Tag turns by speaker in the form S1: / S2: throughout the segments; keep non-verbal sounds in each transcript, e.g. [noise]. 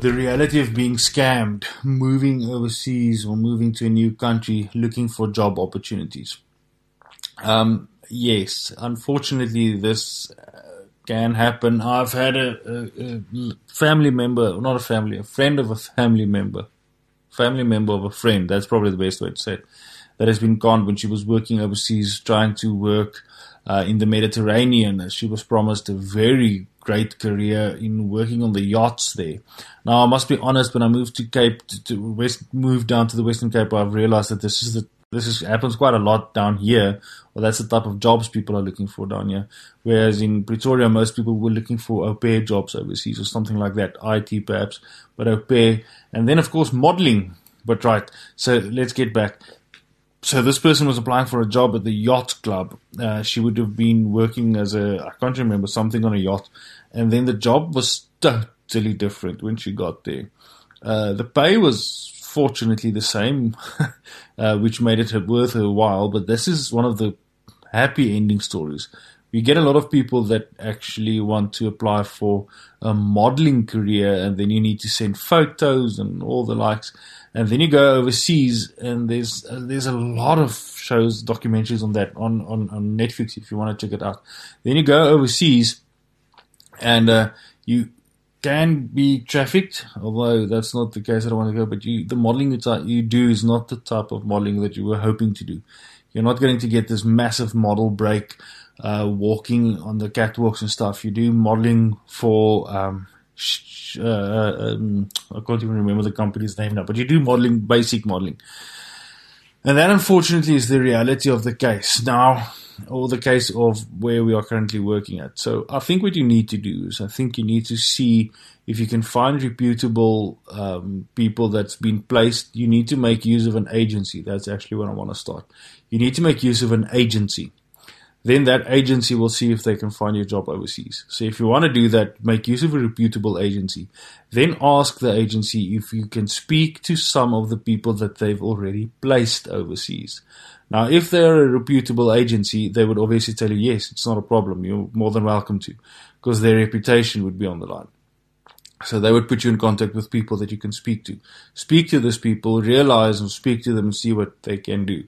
S1: the reality of being scammed, moving overseas or moving to a new country, looking for job opportunities. Um, yes, unfortunately, this uh, can happen. I've had a, a, a, family member, not a family, a friend of a family member, family member of a friend. That's probably the best way to say it. That has been conned when she was working overseas, trying to work uh, in the Mediterranean. She was promised a very great career in working on the yachts there. Now, I must be honest, when I moved to Cape, to, to West, moved down to the Western Cape, I've realized that this is the this is, happens quite a lot down here. Well, that's the type of jobs people are looking for down here. Whereas in Pretoria, most people were looking for au pair jobs overseas or something like that, IT perhaps, but au pair. And then, of course, modeling. But right, so let's get back so this person was applying for a job at the yacht club. Uh, she would have been working as a I can't remember something on a yacht, and then the job was totally different when she got there. Uh, the pay was fortunately the same, [laughs] uh, which made it worth her while. But this is one of the happy ending stories. We get a lot of people that actually want to apply for a modeling career, and then you need to send photos and all the likes and then you go overseas, and there's uh, there's a lot of shows, documentaries on that on, on, on Netflix if you want to check it out. Then you go overseas, and uh, you can be trafficked, although that's not the case. I don't want to go, but you, the modeling that you do is not the type of modeling that you were hoping to do. You're not going to get this massive model break, uh, walking on the catwalks and stuff. You do modeling for um, uh, uh, um, I can't even remember the company's name now, but you do modeling, basic modeling. And that unfortunately is the reality of the case now, or the case of where we are currently working at. So I think what you need to do is I think you need to see if you can find reputable um, people that's been placed. You need to make use of an agency. That's actually where I want to start. You need to make use of an agency then that agency will see if they can find you a job overseas. So if you want to do that, make use of a reputable agency. Then ask the agency if you can speak to some of the people that they've already placed overseas. Now, if they're a reputable agency, they would obviously tell you, yes, it's not a problem. You're more than welcome to, because their reputation would be on the line. So they would put you in contact with people that you can speak to. Speak to those people, realize and speak to them and see what they can do.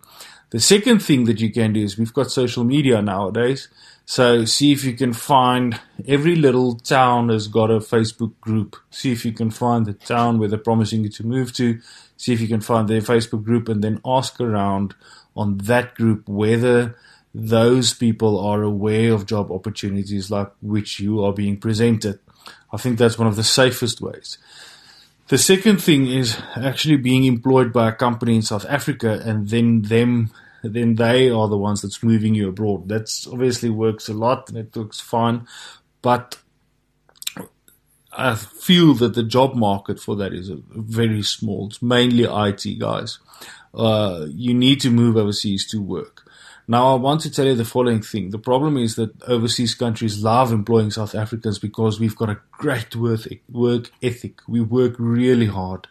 S1: The second thing that you can do is we've got social media nowadays. So see if you can find every little town has got a Facebook group. See if you can find the town where they're promising you to move to. See if you can find their Facebook group and then ask around on that group whether those people are aware of job opportunities like which you are being presented. I think that's one of the safest ways. The second thing is actually being employed by a company in South Africa and then them then they are the ones that's moving you abroad. That's obviously works a lot and it looks fine, but I feel that the job market for that is very small. It's mainly IT guys. Uh, you need to move overseas to work. Now, I want to tell you the following thing. The problem is that overseas countries love employing South Africans because we've got a great work ethic. We work really hard.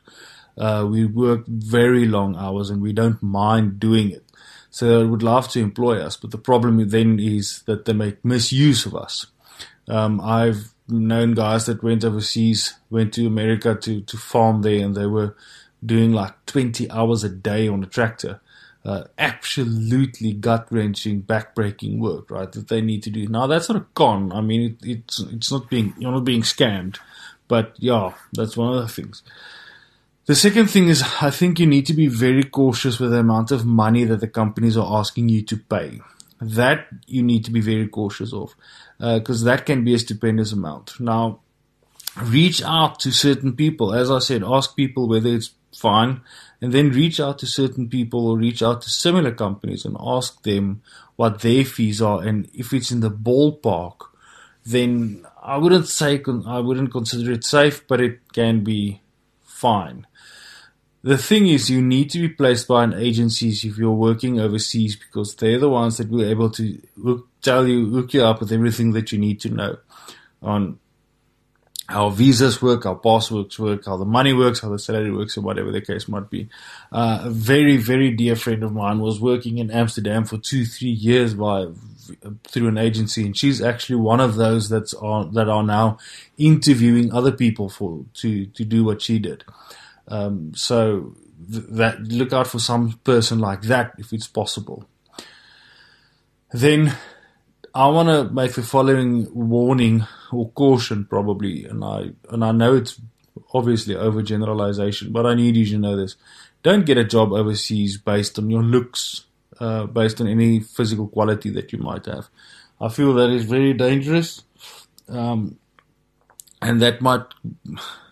S1: Uh, we work very long hours and we don't mind doing it. So they would love to employ us. But the problem then is that they make misuse of us. Um, I've known guys that went overseas, went to America to, to farm there and they were doing like 20 hours a day on a tractor uh, absolutely gut wrenching, back breaking work, right? That they need to do. Now that's not a con. I mean, it, it's it's not being you're not being scammed, but yeah, that's one of the things. The second thing is, I think you need to be very cautious with the amount of money that the companies are asking you to pay. That you need to be very cautious of, because uh, that can be a stupendous amount. Now, reach out to certain people. As I said, ask people whether it's fine and then reach out to certain people or reach out to similar companies and ask them what their fees are. And if it's in the ballpark, then I wouldn't say, I wouldn't consider it safe, but it can be fine. The thing is, you need to be placed by an agency if you're working overseas because they're the ones that will be able to tell you, hook you up with everything that you need to know on how visas work, how passwords work, how the money works, how the salary works, or whatever the case might be. Uh, a very, very dear friend of mine was working in Amsterdam for two, three years by through an agency, and she's actually one of those that's that are now interviewing other people for to to do what she did. Um, so th- that look out for some person like that if it's possible. Then I want to make the following warning or caution, probably, and I and I know it's obviously overgeneralization, but I need you to know this: don't get a job overseas based on your looks, uh, based on any physical quality that you might have. I feel that is very dangerous, um, and that might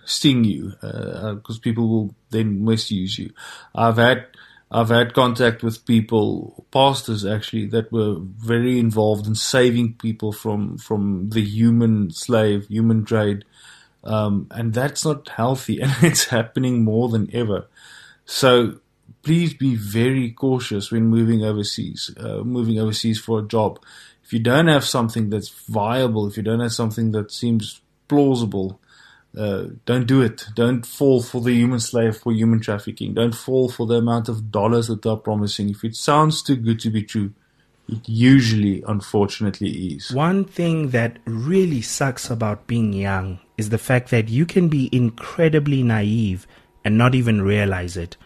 S1: sting you because uh, people will then misuse you. I've had I've had contact with people, pastors actually, that were very involved in saving people from from the human slave, human trade, um, and that's not healthy, [laughs] and it's happening more than ever. So please be very cautious when moving overseas, uh, moving overseas for a job. If you don't have something that's viable, if you don't have something that seems plausible, uh, don't do it. Don't fall for the human slave for human trafficking. Don't fall for the amount of dollars that they're promising. If it sounds too good to be true, it usually, unfortunately, is.
S2: One thing that really sucks about being young is the fact that you can be incredibly naive and not even realize it.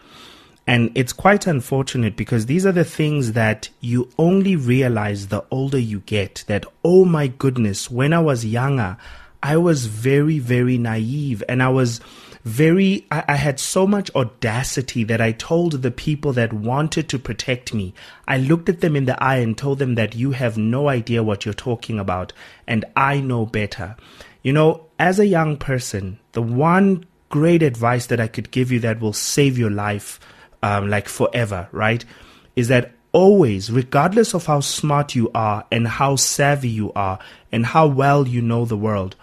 S2: And it's quite unfortunate because these are the things that you only realize the older you get. That, oh my goodness, when I was younger, I was very, very naive and I was very, I, I, had so much audacity that I told the people that wanted to protect me. I looked at them in the eye and told them that you have no idea what you're talking about and I know better. You know, as a young person, the one great advice that I could give you that will save your life, um, like forever, right? Is that always, regardless of how smart you are and how savvy you are and how well you know the world,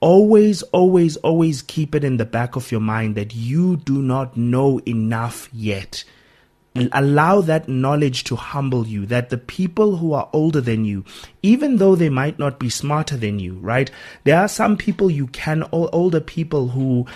S2: always, always, always keep it in the back of your mind that you do not know enough yet. Allow that knowledge to humble you, that the people who are older than you, even though they might not be smarter than you, right? There are some people you can, older people who,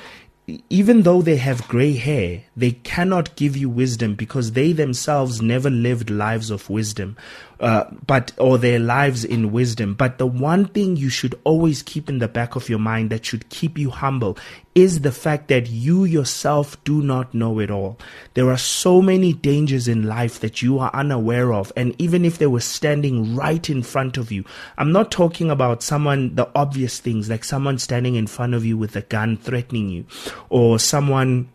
S2: even though they have gray hair, they cannot give you wisdom because they themselves never lived lives of wisdom. Uh, but or their lives in wisdom. But the one thing you should always keep in the back of your mind that should keep you humble is the fact that you yourself do not know it all. There are so many dangers in life that you are unaware of, and even if they were standing right in front of you, I'm not talking about someone the obvious things like someone standing in front of you with a gun threatening you, or someone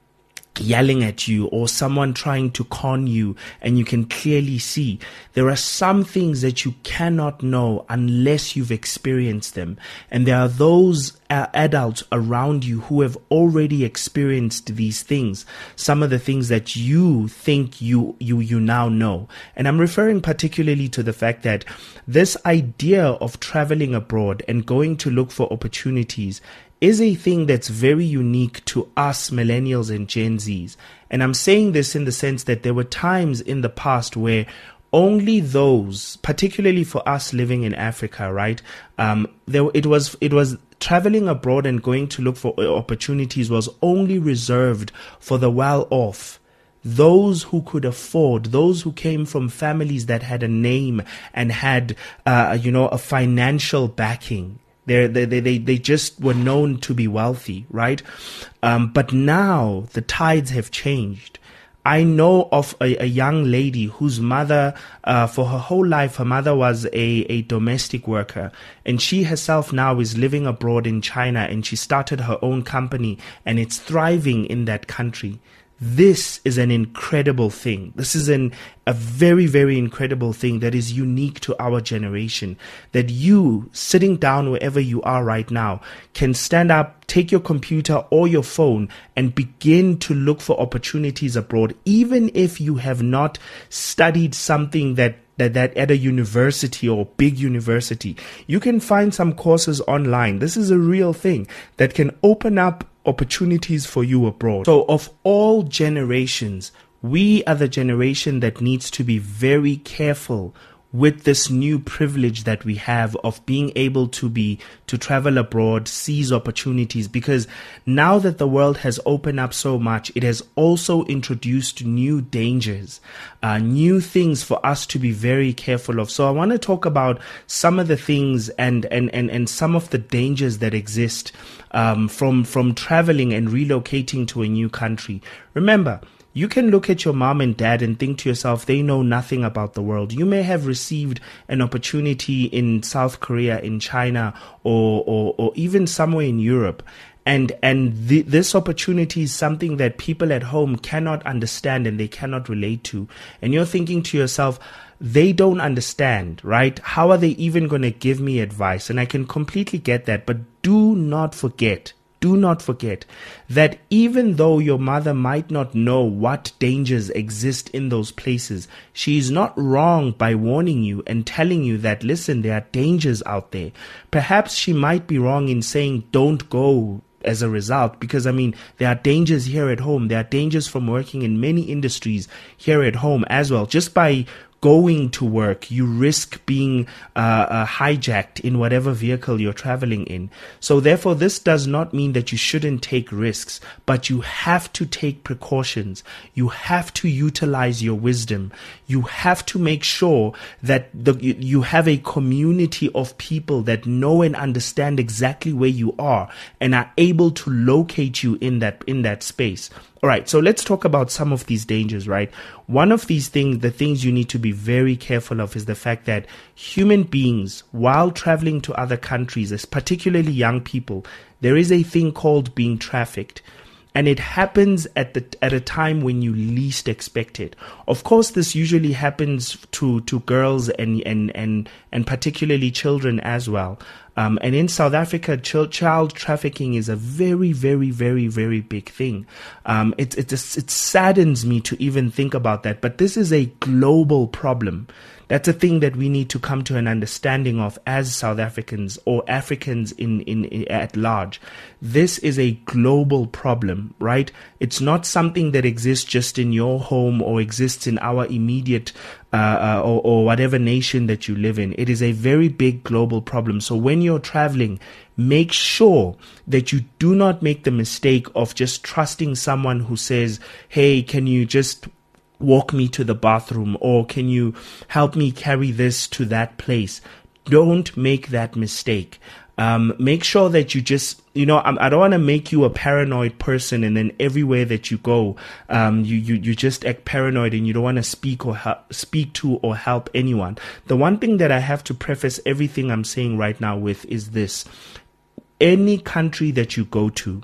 S2: yelling at you or someone trying to con you and you can clearly see there are some things that you cannot know unless you've experienced them. And there are those uh, adults around you who have already experienced these things. Some of the things that you think you you you now know. And i'm referring particularly to the fact that this idea of traveling abroad and going to look for opportunities is a thing that's very unique to us millennials and Gen Zs. And I'm saying this in the sense that there were times in the past where only those, particularly for us living in Africa, right? Um, there, it was, it was traveling abroad and going to look for opportunities was only reserved for the well off. Those who could afford, those who came from families that had a name and had, uh, you know, a financial backing. They're, they they, they just were known to be wealthy, right? Um, but now the tides have changed. I know of a, a young lady whose mother, uh, for her whole life, her mother was a, a domestic worker. And she herself now is living abroad in China and she started her own company and it's thriving in that country. This is an incredible thing. This is an, a very, very incredible thing that is unique to our generation. That you, sitting down wherever you are right now, can stand up, take your computer or your phone, and begin to look for opportunities abroad, even if you have not studied something that that, that at a university or big university. You can find some courses online. This is a real thing that can open up opportunities for you abroad. So, of all generations, we are the generation that needs to be very careful with this new privilege that we have of being able to be to travel abroad seize opportunities because now that the world has opened up so much it has also introduced new dangers uh, new things for us to be very careful of. So i want to talk about some of the things and and and, and some of the dangers that exist um, from from traveling and relocating to a new country. Remember you can look at your mom and dad and think to yourself, they know nothing about the world. You may have received an opportunity in South Korea, in China, or, or, or even somewhere in Europe. And, and th- this opportunity is something that people at home cannot understand and they cannot relate to. And you're thinking to yourself, they don't understand, right? How are they even going to give me advice? And I can completely get that. But do not forget do not forget that even though your mother might not know what dangers exist in those places, she is not wrong by warning you and telling you that, listen, there are dangers out there. Perhaps she might be wrong in saying, don't go as a result because I mean there are dangers here at home there are dangers from working in many industries here at home as well just by going to work, you risk being uh, uh, hijacked in whatever vehicle you're traveling in. So, therefore, this does not mean that you shouldn't take risks, but you have to take precautions. You have to utilize your wisdom. You have to make sure that the, you have a community of people that know and understand exactly where you are and are able to locate you in that in that space. All right, so let's talk about some of these dangers, right? One of these things, the things you need to be very careful of is the fact that human beings, while traveling to other countries, particularly young people, there is a thing called being trafficked and it happens at the at a time when you least expect it. Of course, this usually happens to to girls and and and and particularly children as well. Um, and in South Africa, ch- child trafficking is a very, very, very, very big thing. Um, it, it, it saddens me to even think about that, but this is a global problem. That's a thing that we need to come to an understanding of as South Africans or Africans in, in, in, at large. This is a global problem, right? It's not something that exists just in your home or exists in our immediate uh, uh, or, or whatever nation that you live in. It is a very big global problem. So when you're traveling, make sure that you do not make the mistake of just trusting someone who says, Hey, can you just walk me to the bathroom or can you help me carry this to that place? Don't make that mistake. Um, make sure that you just, you know, I, I don't want to make you a paranoid person, and then everywhere that you go, um, you, you you just act paranoid, and you don't want to speak or help, speak to or help anyone. The one thing that I have to preface everything I'm saying right now with is this: any country that you go to,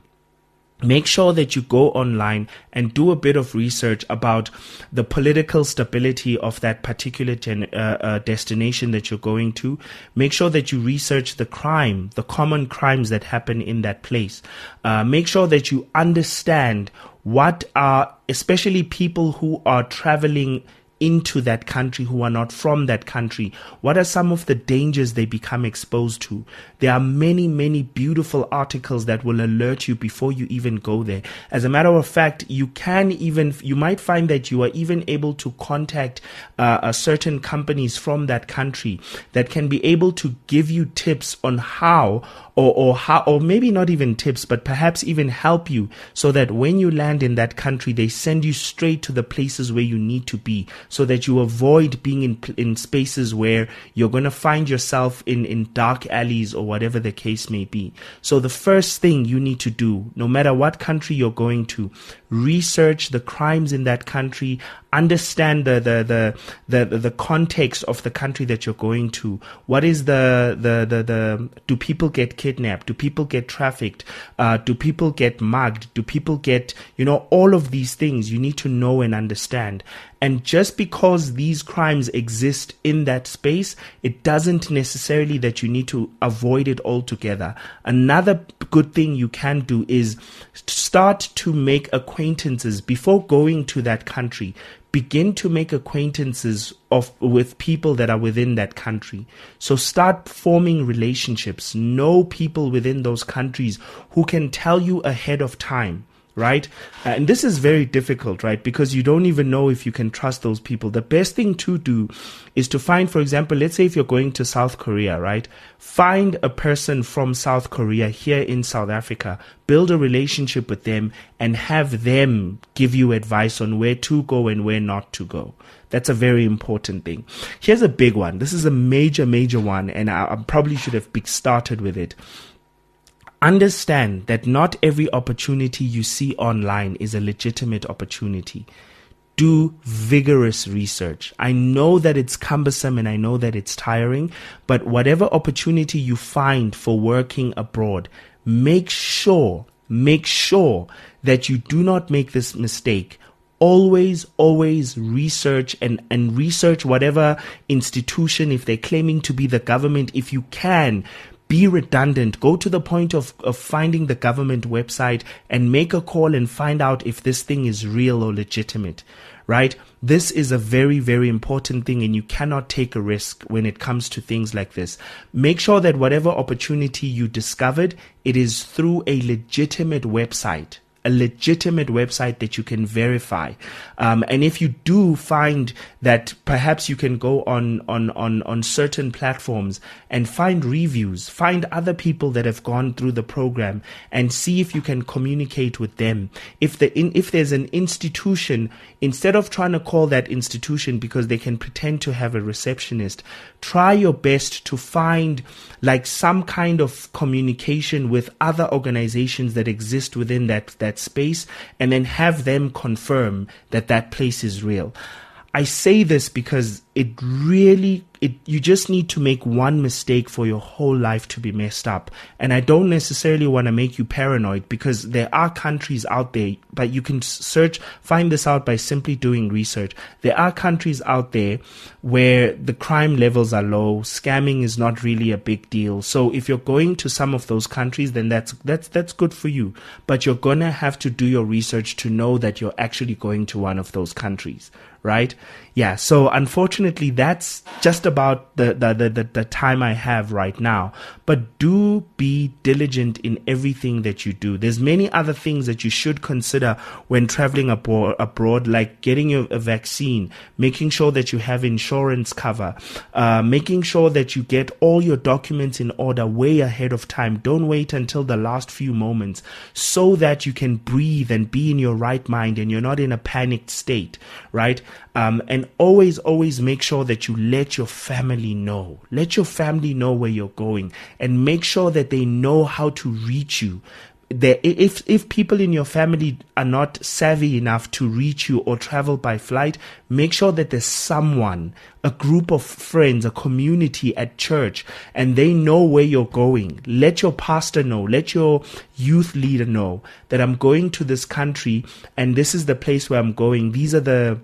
S2: make sure that you go online and do a bit of research about the political stability of that particular gen, uh, uh, destination that you're going to. Make sure that you research the crime, the common crimes that happen in that place. Uh, make sure that you understand what are, especially people who are traveling into that country who are not from that country? What are some of the dangers they become exposed to? There are many, many beautiful articles that will alert you before you even go there. As a matter of fact, you can even, you might find that you are even able to contact uh, certain companies from that country that can be able to give you tips on how or, or how, or maybe not even tips, but perhaps even help you so that when you land in that country, they send you straight to the places where you need to be so that you avoid being in, in spaces where you're going to find yourself in, in dark alleys or whatever the case may be. So the first thing you need to do, no matter what country you're going to, research the crimes in that country, understand the, the, the, the, the context of the country that you're going to. What is the, the, the, the do people get kidnapped? Do people get trafficked? Uh, do people get mugged? Do people get, you know, all of these things you need to know and understand. And just because these crimes exist in that space, it doesn't necessarily that you need to avoid it altogether. Another good thing you can do is start to make acquaintances before going to that country. Begin to make acquaintances of with people that are within that country. So start forming relationships. Know people within those countries who can tell you ahead of time right? And this is very difficult, right? Because you don't even know if you can trust those people. The best thing to do is to find, for example, let's say if you're going to South Korea, right? Find a person from South Korea here in South Africa, build a relationship with them, and have them give you advice on where to go and where not to go. That's a very important thing. Here's a big one. This is a major, major one, and I, probably should have started with it. Understand that not every opportunity you see online is a legitimate opportunity. Do vigorous research. I know that it's cumbersome and I know that it's tiring, but whatever opportunity you find for working abroad, make sure, make sure that you do not make this mistake always always research and and research whatever institution if they're claiming to be the government if you can be redundant. Go to the point of, of finding the government website and make a call and find out if this thing is real or legitimate, right? This is a very, very important thing, and you cannot take a risk when it comes to things like this. Make sure that whatever opportunity you discovered, it is through a legitimate website a legitimate website that you can verify. Um, and if you do find that perhaps you can go on, on, on, on certain platforms and find reviews, find other people that have gone through the program and see if you can communicate with them. If the, in, if there's an institution, instead of trying to call that institution because they can pretend to have a receptionist, try your best to find like some kind of communication with other organizations that exist within that, that that space and then have them confirm that that place is real. I say this because it really it you just need to make one mistake for your whole life to be messed up. And i don't necessarily want to make you paranoid because there are countries out there but you can search find this out by simply doing research. There are countries out there where the crime levels are low scamming is not really a big deal. So if you're going to some of those countries then that's that's that's good for you. But you're going to have to do your research to know that you're actually going to one of those countries right? Yeah so unfortunately that's just about the, the, the, the, time I have right now. But do be diligent in everything that you do. There's many other things that you should consider when traveling abroad, abroad like getting a, a vaccine, making sure that you have insurance cover, uh, making sure that you get all your documents in order way ahead of time. Don't wait until the last few moments so that you can breathe and be in your right mind and you're not in a panicked state, right? Um, and always, always make sure that you let your family know. Let your family know where you're going and make sure that they know how to reach you. That if if people in your family are not savvy enough to reach you or travel by flight, make sure that there's someone, a group of friends, a community at church, and they know where you're going. Let your pastor know, let your youth leader know that I'm going to this country and this is the place where I'm going. These are the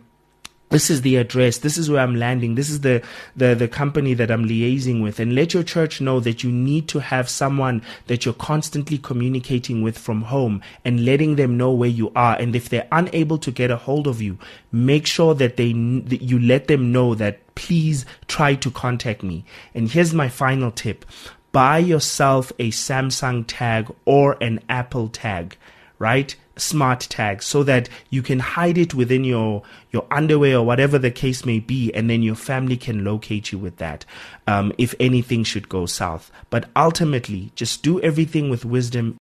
S2: this is the address. This is where i'm landing. This is the, the the company that i'm liaising with. And let your church know that you need to have someone that you're constantly communicating with from home and letting them know where you are. And if they're unable to get a hold of you make sure that they that you let them know that please try to contact me. And here's my final tip. Buy yourself a samsung tag or an apple tag right? Smart tags so that you can hide it within your your underwear or whatever the case may be and then your family can locate you with that um, if anything should go south. But ultimately just do everything with wisdom